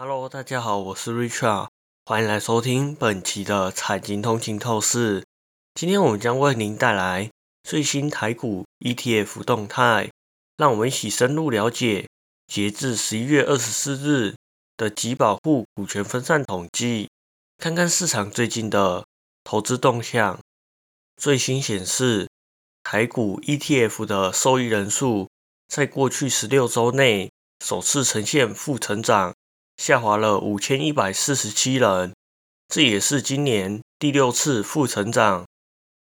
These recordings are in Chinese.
Hello，大家好，我是 Richard，欢迎来收听本期的财经通勤透视。今天我们将为您带来最新台股 ETF 动态，让我们一起深入了解截至十一月二十四日的集保户股权分散统计，看看市场最近的投资动向。最新显示，台股 ETF 的受益人数在过去十六周内首次呈现负成长。下滑了五千一百四十七人，这也是今年第六次负成长。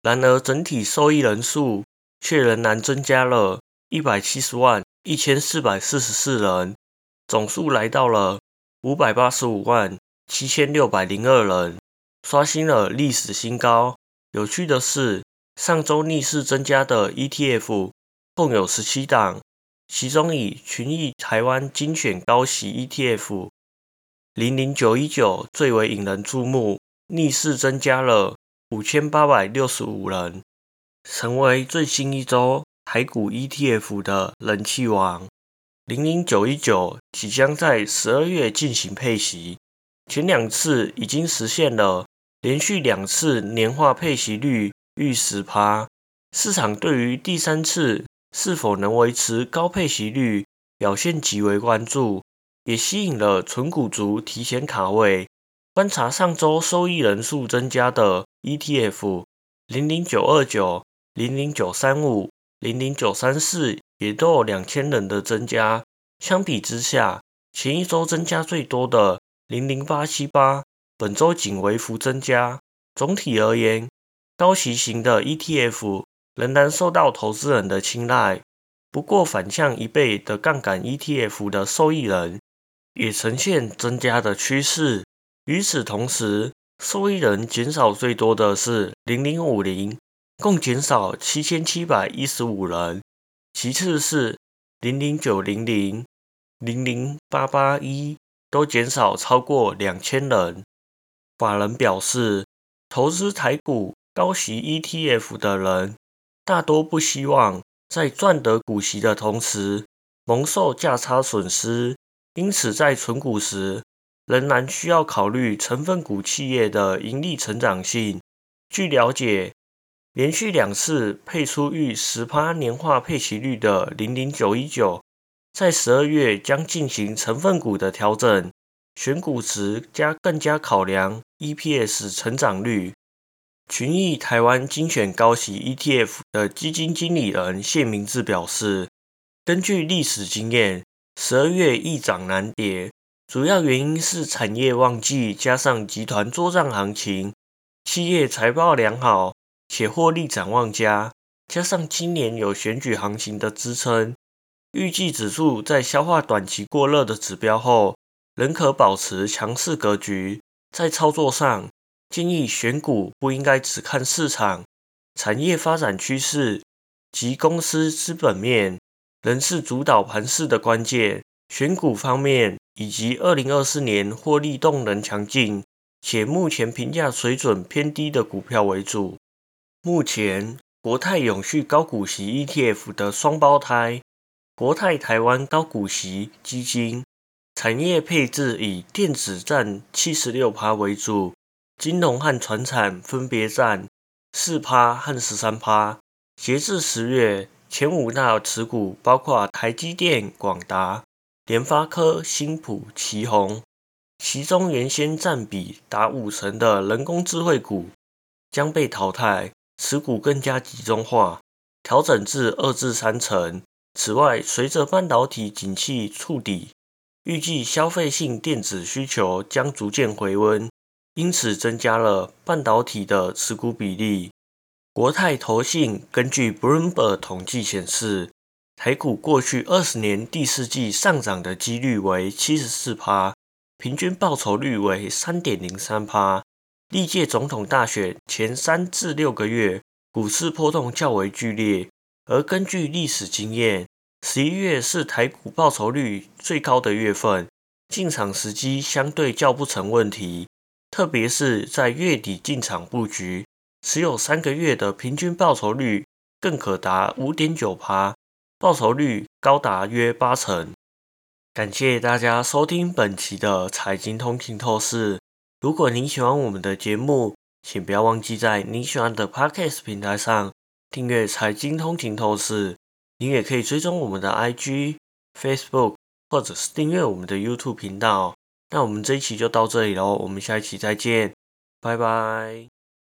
然而，整体受益人数却仍然增加了一百七十万一千四百四十四人，总数来到了五百八十五万七千六百零二人，刷新了历史新高。有趣的是，上周逆势增加的 ETF 共有十七档，其中以群益台湾精选高息 ETF。零零九一九最为引人注目，逆势增加了五千八百六十五人，成为最新一周台股 ETF 的人气王。零零九一九即将在十二月进行配息，前两次已经实现了连续两次年化配息率逾十趴，市场对于第三次是否能维持高配息率表现极为关注。也吸引了纯股族提前卡位。观察上周收益人数增加的 ETF，零零九二九、零零九三五、零零九三四也都有两千人的增加。相比之下，前一周增加最多的零零八七八，本周仅微幅增加。总体而言，高息型的 ETF 仍然受到投资人的青睐。不过，反向一倍的杠杆 ETF 的受益人。也呈现增加的趋势。与此同时，受益人减少最多的是零零五零，共减少七千七百一十五人；其次是零零九零零、零零八八一，都减少超过两千人。法人表示，投资台股高息 ETF 的人，大多不希望在赚得股息的同时蒙受价差损失。因此，在存股时，仍然需要考虑成分股企业的盈利成长性。据了解，连续两次配出逾十趴年化配息率的零零九一九，在十二月将进行成分股的调整，选股时加更加考量 EPS 成长率。群益台湾精选高息 ETF 的基金经理人谢明志表示，根据历史经验。十二月易涨难跌，主要原因是产业旺季加上集团作战行情，企业财报良好且获利展望佳，加上今年有选举行情的支撑，预计指数在消化短期过热的指标后，仍可保持强势格局。在操作上，建议选股不应该只看市场、产业发展趋势及公司资本面。仍是主导盘势的关键。选股方面，以及二零二四年获利动能强劲且目前评价水准偏低的股票为主。目前，国泰永续高股息 ETF 的双胞胎国泰台湾高股息基金，产业配置以电子占七十六趴为主，金融和船产分别占四趴和十三趴。截至十月。前五大持股包括台积电、广达、联发科、新普、奇宏，其中原先占比达五成的人工智慧股将被淘汰，持股更加集中化，调整至二至三成。此外，随着半导体景气触底，预计消费性电子需求将逐渐回温，因此增加了半导体的持股比例。国泰投信根据 Bloomberg 统计显示，台股过去二十年第四季上涨的几率为七十四趴，平均报酬率为三点零三趴。历届总统大选前三至六个月，股市波动较为剧烈，而根据历史经验，十一月是台股报酬率最高的月份，进场时机相对较不成问题，特别是在月底进场布局。持有三个月的平均报酬率更可达五点九趴，报酬率高达约八成。感谢大家收听本期的财经通勤透视。如果您喜欢我们的节目，请不要忘记在你喜欢的 Podcast 平台上订阅财经通勤透视。您也可以追踪我们的 IG、Facebook，或者是订阅我们的 YouTube 频道。那我们这一期就到这里喽，我们下一期再见，拜拜。